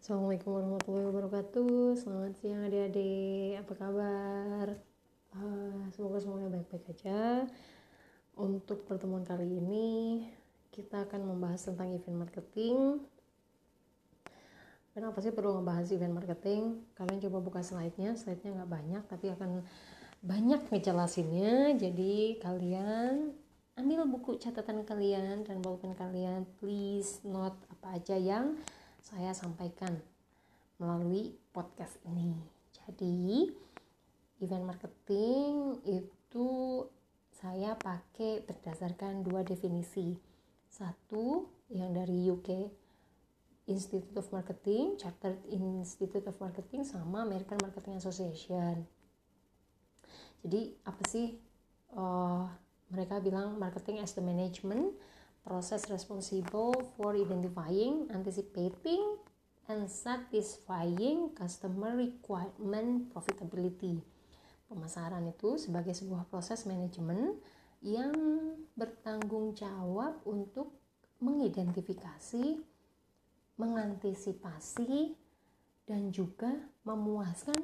Assalamualaikum warahmatullahi wabarakatuh. Selamat siang adik-adik. Apa kabar? Uh, semoga semuanya baik-baik aja. Untuk pertemuan kali ini Kita akan membahas tentang event marketing. Kenapa sih perlu ngebahas event marketing? Kalian coba buka slide-nya. Slide-nya nggak banyak Tapi akan banyak ngejelasinnya. Jadi kalian ambil buku catatan kalian dan bolpen kalian. Please note apa aja yang saya sampaikan melalui podcast ini. Jadi, event marketing itu saya pakai berdasarkan dua definisi. Satu yang dari UK Institute of Marketing, Chartered Institute of Marketing sama American Marketing Association. Jadi apa sih uh, mereka bilang marketing as the management process responsible for identifying, anticipating, and satisfying customer requirement profitability. Pemasaran itu sebagai sebuah proses manajemen yang bertanggung jawab untuk mengidentifikasi, mengantisipasi, dan juga memuaskan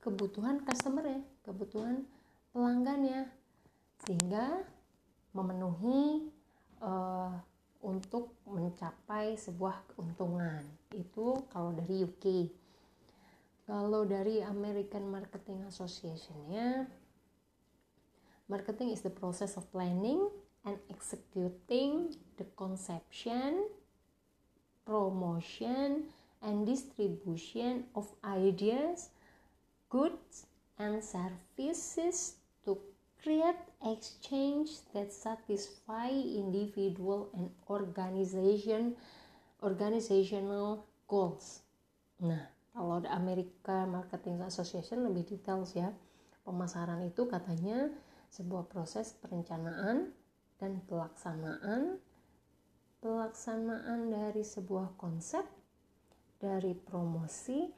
kebutuhan customer ya, kebutuhan pelanggannya sehingga memenuhi uh, untuk mencapai sebuah keuntungan. Itu kalau dari UK kalau dari American Marketing Association-nya marketing is the process of planning and executing the conception promotion and distribution of ideas goods and services create exchange that satisfy individual and organization organizational goals. Nah, kalau di Amerika Marketing Association lebih details ya. Pemasaran itu katanya sebuah proses perencanaan dan pelaksanaan pelaksanaan dari sebuah konsep dari promosi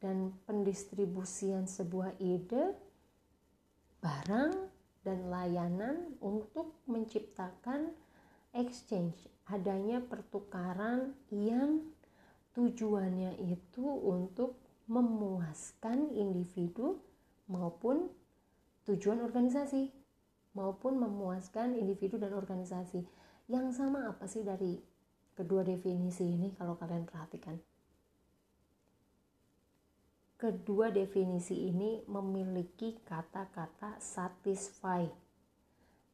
dan pendistribusian sebuah ide barang dan layanan untuk menciptakan exchange, adanya pertukaran yang tujuannya itu untuk memuaskan individu maupun tujuan organisasi maupun memuaskan individu dan organisasi. Yang sama apa sih dari kedua definisi ini kalau kalian perhatikan? Kedua definisi ini memiliki kata-kata satisfy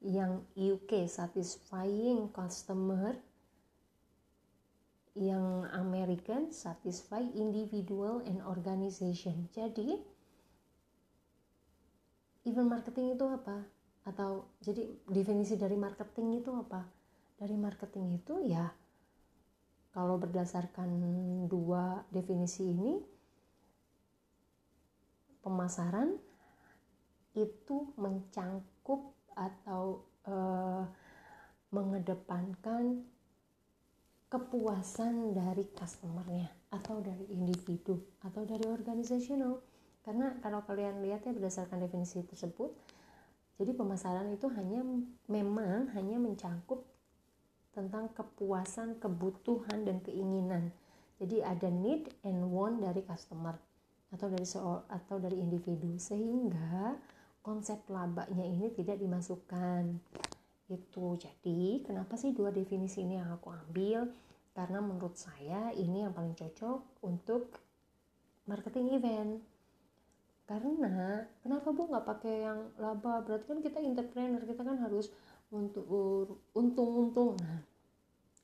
yang UK satisfying customer. Yang American satisfy individual and organization. Jadi event marketing itu apa? Atau jadi definisi dari marketing itu apa? Dari marketing itu ya kalau berdasarkan dua definisi ini pemasaran itu mencangkup atau uh, mengedepankan kepuasan dari customernya atau dari individu atau dari organisasional karena kalau kalian lihat ya berdasarkan definisi tersebut jadi pemasaran itu hanya memang hanya mencangkup tentang kepuasan kebutuhan dan keinginan. Jadi ada need and want dari customer atau dari atau dari individu. Sehingga konsep labanya ini tidak dimasukkan. Itu jadi kenapa sih dua definisi ini yang aku ambil? Karena menurut saya ini yang paling cocok untuk marketing event. Karena kenapa bu nggak pakai yang laba? Berarti kan kita entrepreneur kita kan harus untuk untung-untung. Nah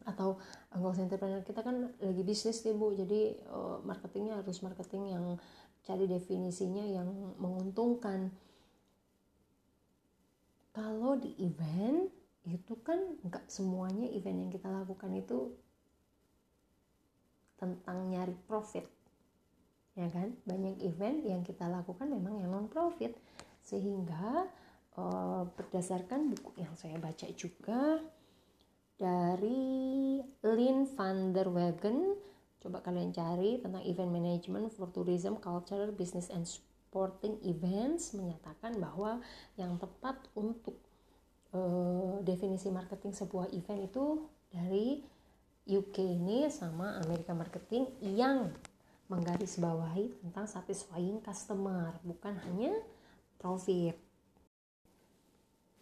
atau nggak entrepreneur kita kan lagi bisnis nih bu. Jadi uh, marketingnya harus marketing yang cari definisinya yang menguntungkan. Kalau di event itu kan nggak semuanya event yang kita lakukan itu tentang nyari profit. Ya kan? Banyak event yang kita lakukan memang yang non profit sehingga uh, berdasarkan buku yang saya baca juga dari Lin van der Wagen coba kalian cari tentang event management for tourism culture business and sporting events menyatakan bahwa yang tepat untuk uh, definisi marketing sebuah event itu dari UK ini sama Amerika Marketing yang menggarisbawahi tentang satisfying customer bukan hanya profit.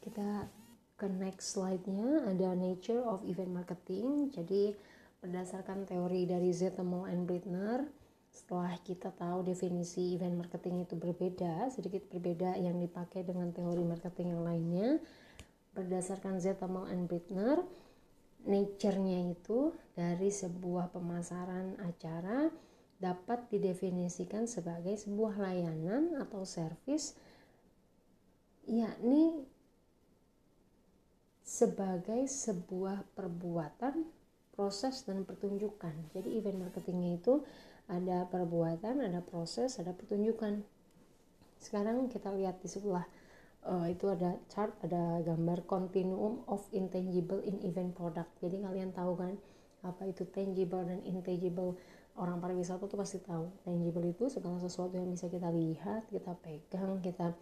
Kita ke next slide-nya ada nature of event marketing. Jadi berdasarkan teori dari Zettemo and Britner setelah kita tahu definisi event marketing itu berbeda sedikit berbeda yang dipakai dengan teori marketing yang lainnya berdasarkan Zettemo and Britner nature-nya itu dari sebuah pemasaran acara dapat didefinisikan sebagai sebuah layanan atau service yakni sebagai sebuah perbuatan, proses dan pertunjukan. Jadi event marketingnya itu ada perbuatan, ada proses, ada pertunjukan. Sekarang kita lihat di sebelah uh, itu ada chart ada gambar continuum of intangible in event product jadi kalian tahu kan apa itu tangible dan intangible orang pariwisata tuh pasti tahu tangible itu segala sesuatu yang bisa kita lihat kita pegang kita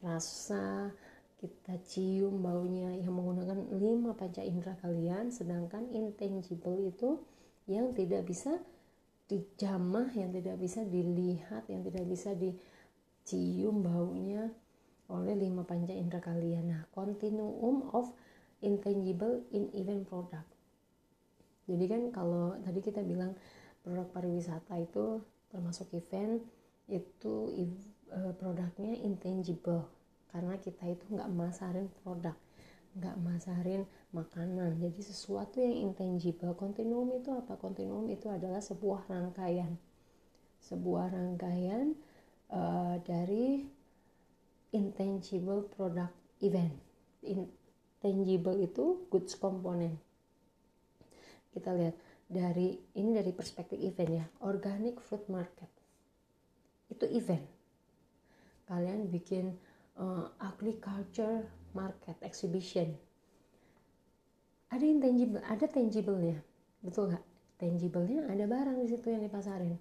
rasa kita cium baunya yang menggunakan lima panca indera kalian sedangkan intangible itu yang tidak bisa dijamah yang tidak bisa dilihat yang tidak bisa dicium baunya oleh lima panca indera kalian. Nah, continuum of intangible in event product. Jadi kan kalau tadi kita bilang produk pariwisata itu termasuk event itu uh, produknya intangible karena kita itu nggak masarin produk nggak masarin makanan. Jadi sesuatu yang intangible continuum itu apa? Continuum itu adalah sebuah rangkaian. Sebuah rangkaian uh, dari intangible product event. Intangible itu goods component. Kita lihat dari ini dari perspektif event ya. Organic fruit market. Itu event. Kalian bikin uh, agriculture market exhibition. Ada intangible ada tangible-nya. Betul nggak? Tangible-nya ada barang di situ yang dipasarin.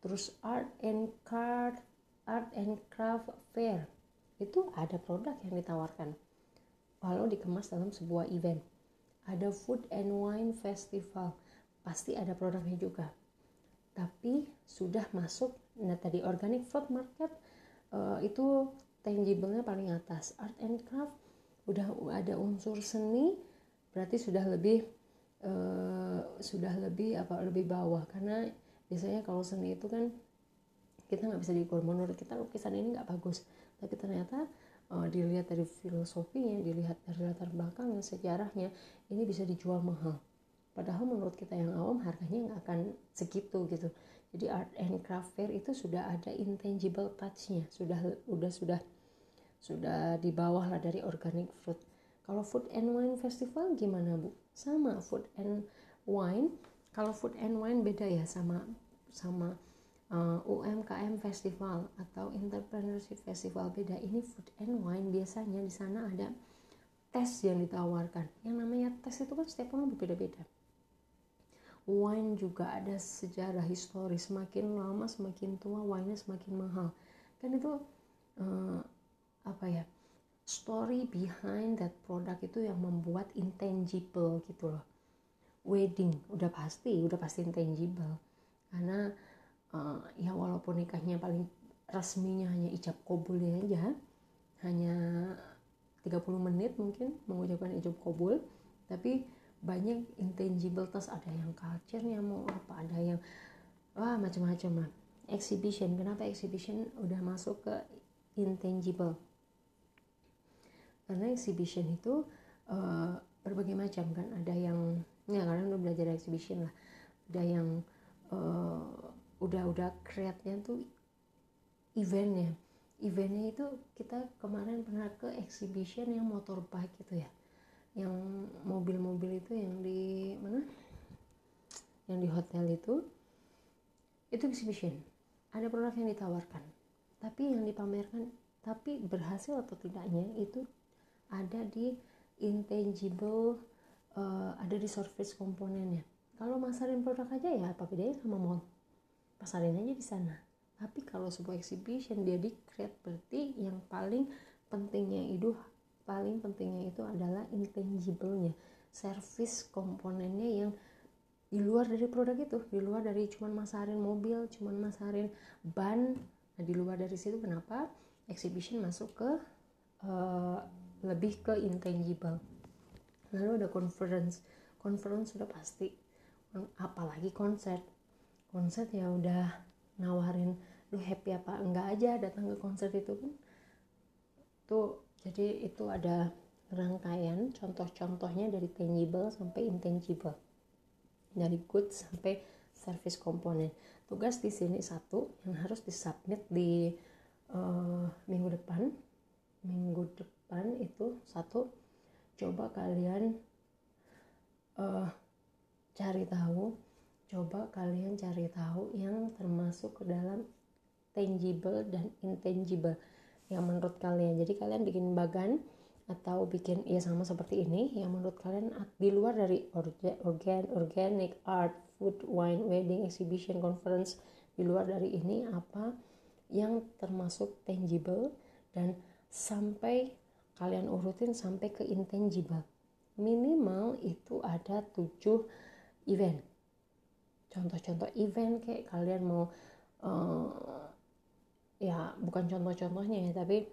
Terus art and craft art and craft fair. Itu ada produk yang ditawarkan. Walau dikemas dalam sebuah event. Ada food and wine festival. Pasti ada produknya juga. Tapi sudah masuk nah tadi organic food market uh, itu tangible-nya paling atas. Art and craft udah ada unsur seni berarti sudah lebih uh, sudah lebih apa lebih bawah. Karena biasanya kalau seni itu kan kita nggak bisa diukur. Menurut kita lukisan ini nggak bagus. Tapi ternyata uh, dilihat dari filosofinya dilihat dari latar belakangnya sejarahnya ini bisa dijual mahal. Padahal menurut kita yang awam harganya nggak akan segitu gitu. Jadi art and craft fair itu sudah ada intangible touchnya. Sudah udah sudah sudah di bawah lah dari organic fruit kalau food and wine festival gimana bu? Sama food and wine. Kalau food and wine beda ya sama sama uh, UMKM Festival atau Entrepreneurship Festival beda. Ini food and wine biasanya di sana ada tes yang ditawarkan. Yang namanya tes itu kan setiap orang berbeda-beda. Wine juga ada sejarah historis. Semakin lama semakin tua wine semakin mahal. Kan itu uh, apa ya story behind that product itu yang membuat intangible gitu loh. Wedding udah pasti udah pasti intangible. Karena uh, ya walaupun nikahnya paling resminya hanya ijab kabulnya aja hanya 30 menit mungkin mengucapkan ijab kabul tapi banyak intangible tas ada yang culture-nya mau apa ada yang wah macam-macam lah. Exhibition kenapa exhibition udah masuk ke intangible karena exhibition itu uh, berbagai macam kan. Ada yang ya kalian udah belajar exhibition lah. Ada yang uh, udah udah create-nya tuh eventnya. Eventnya itu kita kemarin pernah ke exhibition yang motorbike gitu ya. Yang mobil-mobil itu yang di mana? Yang di hotel itu. Itu exhibition. Ada produk yang ditawarkan. Tapi yang dipamerkan tapi berhasil atau tidaknya itu ada di intangible uh, ada di surface komponennya. Kalau masarin produk aja ya apa bedanya sama mall? Pasarin aja di sana. Tapi kalau sebuah exhibition dia di create berarti yang paling pentingnya itu paling pentingnya itu adalah intangible-nya. Service komponennya yang di luar dari produk itu. Di luar dari cuman masarin mobil cuman masarin ban. Nah di luar dari situ kenapa exhibition masuk ke uh, lebih ke intangible. Lalu ada conference. Conference sudah pasti. Apalagi konser. Konser ya udah nawarin lu happy apa enggak aja datang ke konser itu kan tuh jadi itu ada rangkaian contoh-contohnya dari tangible sampai intangible. Dari goods sampai service komponen. Tugas di sini satu yang harus disubmit di uh, minggu depan minggu depan itu satu coba kalian uh, cari tahu coba kalian cari tahu yang termasuk ke dalam tangible dan intangible yang menurut kalian. Jadi kalian bikin bagan atau bikin ya sama seperti ini yang menurut kalian di luar dari organ organic art food wine wedding exhibition conference di luar dari ini apa yang termasuk tangible dan sampai kalian urutin sampai ke intangible. Minimal itu ada tujuh event. Contoh-contoh event kayak kalian mau uh, ya bukan contoh-contohnya ya tapi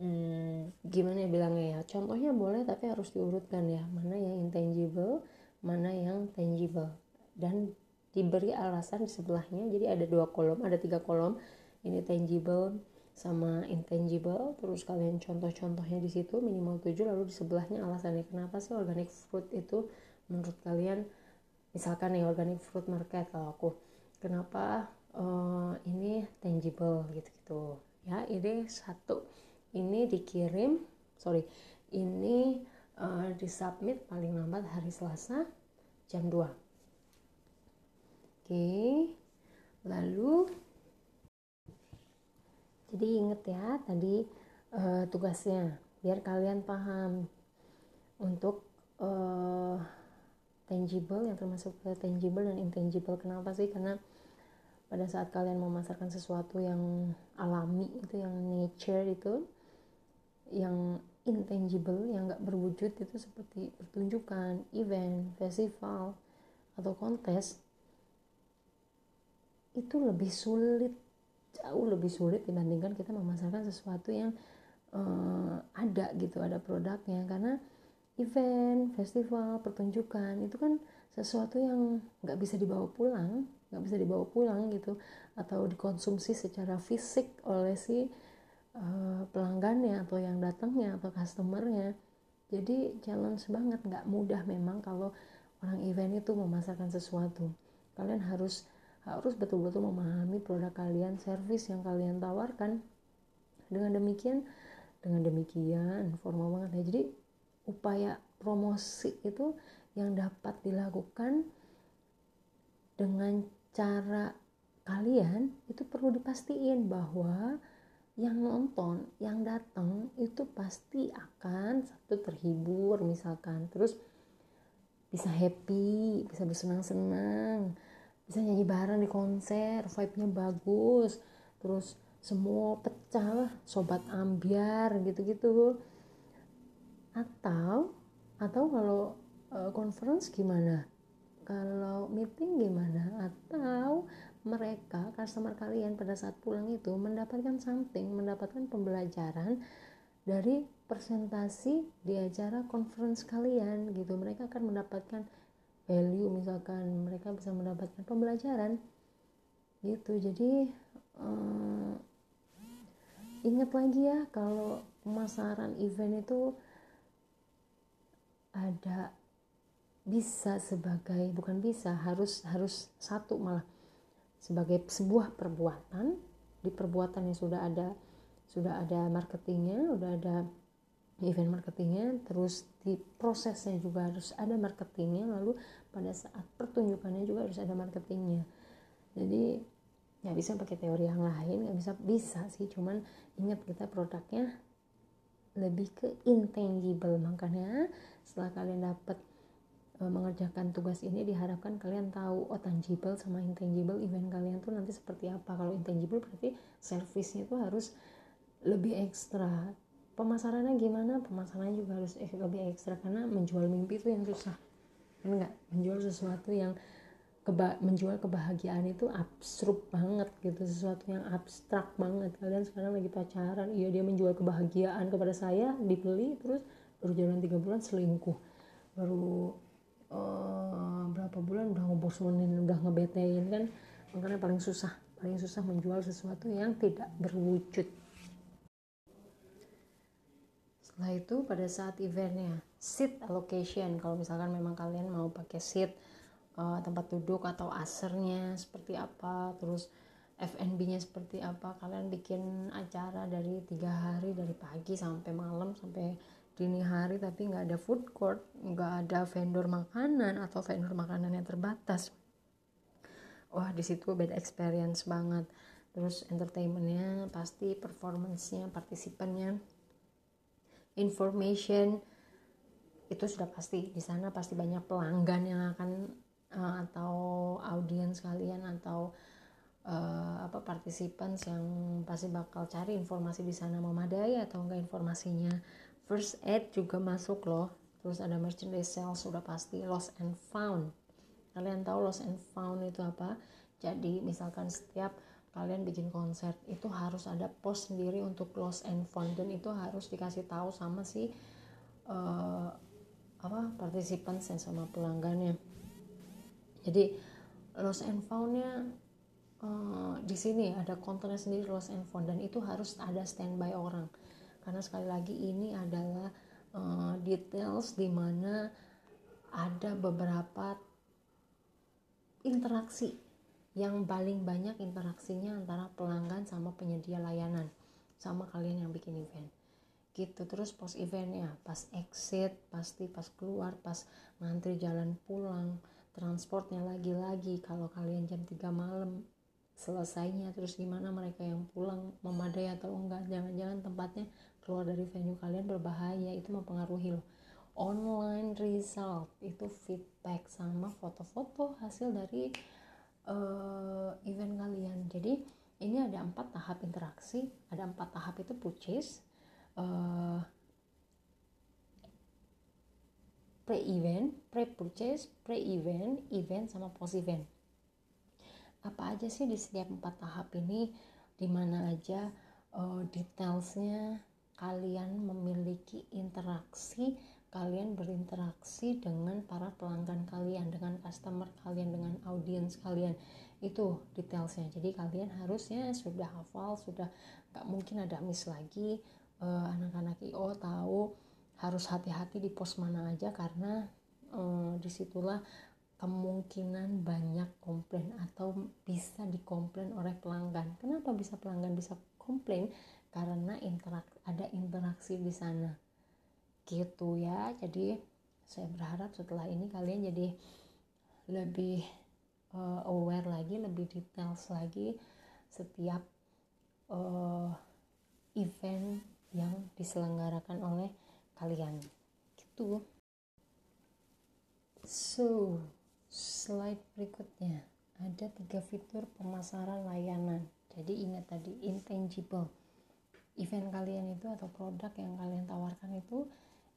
hmm, gimana ya bilangnya ya? Contohnya boleh tapi harus diurutkan ya. Mana yang intangible mana yang tangible. Dan diberi alasan di sebelahnya. Jadi ada dua kolom ada tiga kolom ini tangible sama intangible. Terus kalian contoh-contohnya di situ minimal tujuh lalu di sebelahnya alasannya kenapa sih organic fruit itu menurut kalian misalkan nih organic fruit market kalau aku kenapa uh, ini tangible gitu-gitu. Ya ini satu ini dikirim sorry ini uh, disubmit paling lambat hari Selasa jam 2 oke lalu jadi inget ya tadi uh, tugasnya biar kalian paham. Untuk uh, tangible yang termasuk ke tangible dan intangible kenapa sih? Karena pada saat kalian memasarkan sesuatu yang alami itu yang nature itu yang intangible yang nggak berwujud itu seperti pertunjukan, event, festival atau kontes itu lebih sulit jauh lebih sulit dibandingkan kita memasarkan sesuatu yang uh, ada gitu ada produknya. Karena event, festival, pertunjukan itu kan sesuatu yang nggak bisa dibawa pulang nggak bisa dibawa pulang gitu atau dikonsumsi secara fisik oleh si uh, pelanggannya atau yang datangnya atau customernya. Jadi challenge banget nggak mudah memang kalau orang event itu memasarkan sesuatu. Kalian harus harus betul-betul memahami produk kalian service yang kalian tawarkan. Dengan demikian dengan demikian formal banget ya. Jadi upaya promosi itu yang dapat dilakukan dengan cara kalian itu perlu dipastiin bahwa yang nonton, yang datang itu pasti akan satu terhibur misalkan, terus bisa happy, bisa bersenang-senang, bisa nyanyi bareng di konser, vibe-nya bagus, terus semua pecah lah, sobat ambiar gitu-gitu. Atau atau kalau uh, conference gimana? kalau meeting gimana atau mereka customer kalian pada saat pulang itu mendapatkan something mendapatkan pembelajaran dari presentasi di acara conference kalian gitu mereka akan mendapatkan value misalkan mereka bisa mendapatkan pembelajaran gitu. Jadi um, ingat lagi ya kalau pemasaran event itu ada bisa sebagai bukan bisa harus harus satu malah sebagai sebuah perbuatan. Di perbuatan yang sudah ada sudah ada marketingnya sudah ada event marketingnya terus di prosesnya juga harus ada marketingnya lalu pada saat pertunjukannya juga harus ada marketingnya. Jadi nggak bisa pakai teori yang lain nggak bisa bisa sih cuman ingat kita produknya lebih ke intangible. Makanya setelah kalian dapat Eh, mengerjakan tugas ini diharapkan kalian tahu oh tangible sama intangible event kalian tuh nanti seperti apa. Kalau intangible berarti servisnya tuh harus lebih ekstra pemasarannya gimana? Pemasarannya juga harus lebih ekstra karena menjual mimpi itu yang susah. Enggak menjual sesuatu yang keba menjual kebahagiaan itu absurd banget gitu. Sesuatu yang abstrak banget. Kalian sekarang lagi pacaran. Iya dia menjual kebahagiaan kepada saya dibeli terus baru jalan tiga bulan selingkuh. Baru uh, berapa bulan udah ngebosenin udah ngebetein kan? Makanya paling susah paling susah menjual sesuatu yang tidak berwujud setelah itu pada saat eventnya seat allocation. Kalau misalkan memang kalian mau pakai seat uh, tempat duduk atau asernya seperti apa terus FNB-nya seperti apa kalian bikin acara dari tiga hari dari pagi sampai malam sampai dini hari tapi nggak ada food court nggak ada vendor makanan atau vendor makanan yang terbatas. Wah di situ experience banget. Terus entertainmentnya pasti performancenya partisipannya information itu sudah pasti di sana pasti banyak pelanggan yang akan uh, atau audiens kalian atau uh, apa partisipan yang pasti bakal cari informasi di sana memadai atau enggak informasinya. First aid juga masuk loh terus ada merchandise sales sudah pasti lost and found. Kalian tahu lost and found itu apa? Jadi misalkan setiap kalian bikin konser itu harus ada post sendiri untuk lost and found dan itu harus dikasih tahu sama si uh, apa partisipan sama pelanggannya. Jadi lost and foundnya uh, di sini ada kontennya sendiri lost and found. Dan itu harus ada standby orang. Karena sekali lagi ini adalah uh, details di mana ada beberapa interaksi yang paling banyak interaksinya antara pelanggan sama penyedia layanan sama kalian yang bikin event. Gitu. Terus post eventnya pas exit pasti pas keluar pas ngantri jalan pulang transportnya lagi-lagi. Kalau kalian jam 3 malam selesainya. Terus gimana mereka yang pulang memadai atau enggak. Jangan-jangan tempatnya keluar dari venue kalian berbahaya. Itu mempengaruhi loh. Online result itu feedback sama foto-foto hasil dari uh, event kalian. Jadi ini ada empat tahap interaksi. Ada empat tahap itu purchase uh, pre-event, pre-purchase, pre-event, event, sama post-event. Apa aja sih di setiap empat tahap ini, di mana aja uh, detailsnya kalian memiliki interaksi, kalian berinteraksi dengan para pelanggan kalian, dengan customer kalian, dengan audiens kalian. Itu detailsnya. Jadi kalian harusnya sudah hafal, sudah gak mungkin ada miss lagi. Uh, anak-anak IO tahu harus hati-hati di pos mana aja karena uh, di situlah kemungkinan banyak komplain atau bisa dikomplain oleh pelanggan. Kenapa bisa pelanggan bisa komplain? Karena interak ada interaksi di sana. Gitu ya. Jadi saya berharap setelah ini kalian jadi lebih uh, aware lagi, lebih details lagi setiap uh, event yang diselenggarakan oleh kalian. Gitu. So slide berikutnya. Ada tiga fitur pemasaran layanan. Jadi ingat tadi intangible. Event kalian itu atau produk yang kalian tawarkan itu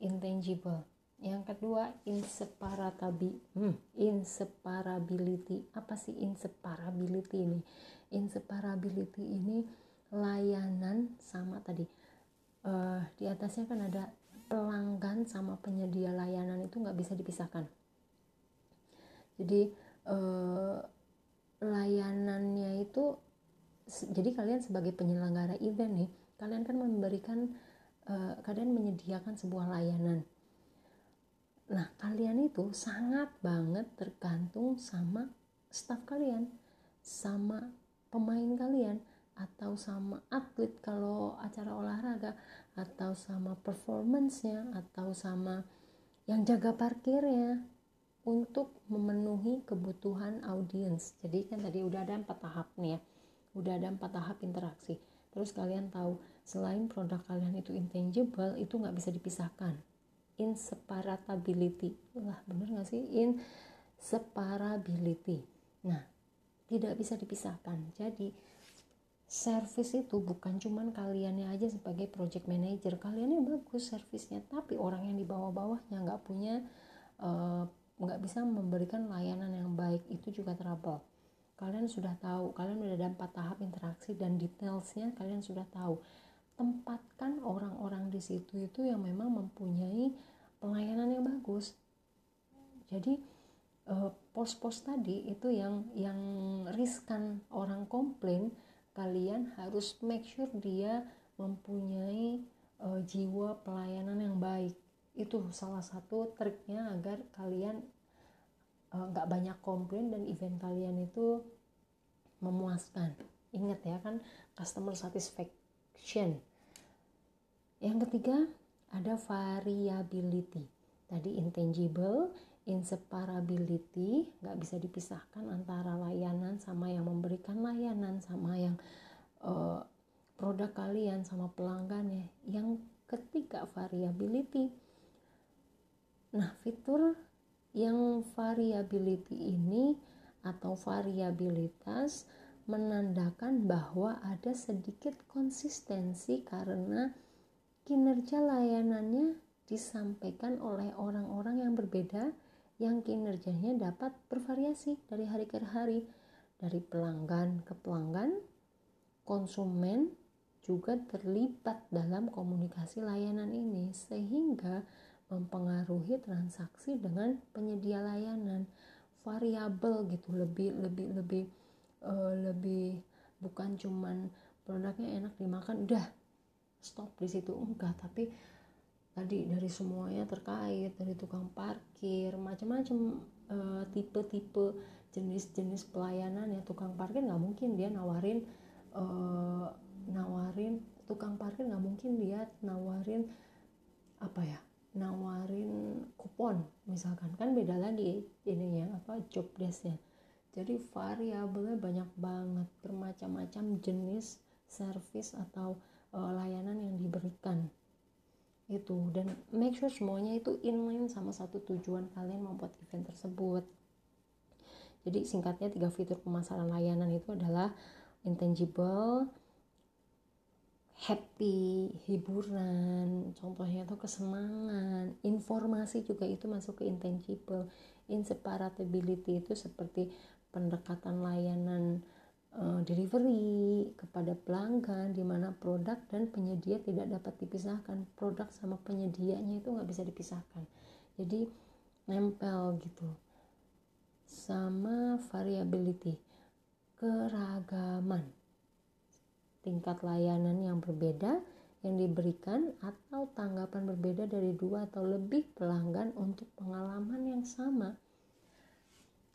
intangible. Yang kedua inseparability hmm, inseparability. Apa sih inseparability ini? Inseparability ini layanan sama tadi. Uh, di atasnya kan ada pelanggan sama penyedia layanan itu nggak bisa dipisahkan. Jadi eh, layanannya itu jadi kalian sebagai penyelenggara event nih kalian kan memberikan eh, kalian menyediakan sebuah layanan nah kalian itu sangat banget tergantung sama staff kalian sama pemain kalian atau sama atlet kalau acara olahraga atau sama performance-nya atau sama yang jaga parkirnya untuk memenuhi kebutuhan audiens. Jadi kan tadi udah ada empat tahap nih ya, udah ada empat tahap interaksi. Terus kalian tahu selain produk kalian itu intangible itu nggak bisa dipisahkan. Inseparability, lah bener nggak sih? Inseparability. Nah, tidak bisa dipisahkan. Jadi service itu bukan cuman kaliannya aja sebagai project manager kaliannya bagus servisnya tapi orang yang di bawah-bawahnya nggak punya uh, nggak bisa memberikan layanan yang baik itu juga trouble kalian sudah tahu kalian udah ada empat tahap interaksi dan detailsnya kalian sudah tahu tempatkan orang-orang di situ itu yang memang mempunyai pelayanan yang bagus. Jadi eh, pos-pos tadi itu yang yang riskan orang komplain kalian harus make sure dia mempunyai uh, jiwa pelayanan yang baik. Itu salah satu triknya agar kalian eh, nggak uh, banyak komplain dan event kalian itu memuaskan. Ingat ya kan customer satisfaction yang ketiga ada variability. Tadi intangible inseparability nggak bisa dipisahkan antara layanan sama yang memberikan layanan sama yang uh, produk kalian sama pelanggannya. Yang ketiga variability. Nah, fitur yang variability ini atau variabilitas menandakan bahwa ada sedikit konsistensi karena kinerja layanannya disampaikan oleh orang-orang yang berbeda yang kinerjanya dapat bervariasi dari hari ke hari dari pelanggan ke pelanggan konsumen juga terlibat dalam komunikasi layanan ini sehingga mempengaruhi transaksi dengan penyedia layanan variabel gitu lebih lebih lebih uh, lebih bukan cuman produknya enak dimakan udah stop di situ. Enggak tapi tadi dari semuanya terkait dari tukang parkir macam-macam uh, tipe-tipe jenis-jenis pelayanan ya tukang parkir nggak mungkin dia nawarin uh, nawarin tukang parkir nggak mungkin dia nawarin apa ya nawarin kupon misalkan. Kan beda lagi ininya apa job desknya jadi variabelnya banyak banget bermacam-macam jenis service atau uh, layanan yang diberikan. Itu dan make sure semuanya itu inline sama satu tujuan kalian membuat event tersebut. Jadi singkatnya tiga fitur pemasaran layanan itu adalah intangible happy, hiburan, contohnya itu kesenangan, informasi juga itu masuk ke intangible, inseparability itu seperti pendekatan layanan uh, delivery kepada pelanggan di mana produk dan penyedia tidak dapat dipisahkan, produk sama penyedianya itu nggak bisa dipisahkan, jadi nempel gitu, sama variability, keragaman. Tingkat layanan yang berbeda yang diberikan atau tanggapan berbeda dari dua atau lebih pelanggan untuk pengalaman yang sama.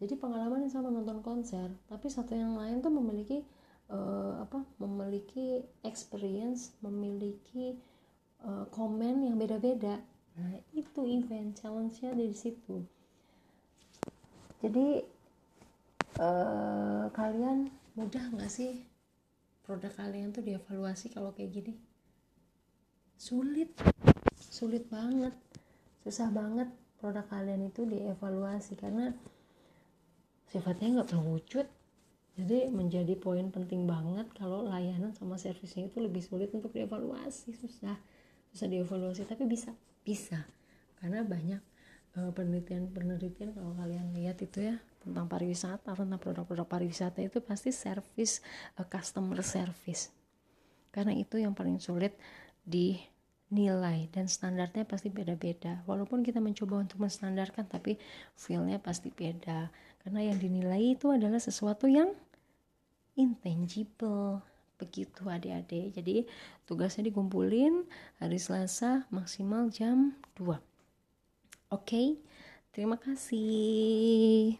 Jadi pengalaman yang sama nonton konser, tapi satu yang lain tuh memiliki uh, apa? Memiliki experience, memiliki uh, komen yang beda-beda. Nah itu event challenge-nya di situ. Jadi uh, kalian mudah nggak sih produk kalian tuh dievaluasi kalau kayak gini sulit sulit banget susah banget produk kalian itu dievaluasi karena sifatnya nggak terwujud. Jadi menjadi poin penting banget kalau layanan sama servisnya itu lebih sulit untuk dievaluasi susah susah dievaluasi tapi bisa bisa. Karena banyak uh, penelitian-penelitian kalau kalian lihat itu ya tentang pariwisata tentang produk-produk pariwisata itu pasti service uh, customer service. Karena itu yang paling sulit dinilai dan standarnya pasti beda-beda. Walaupun kita mencoba untuk menstandarkan tapi feelnya pasti beda karena yang dinilai itu adalah sesuatu yang intangible begitu adik-adik jadi tugasnya dikumpulin hari Selasa maksimal jam 2 oke okay? terima kasih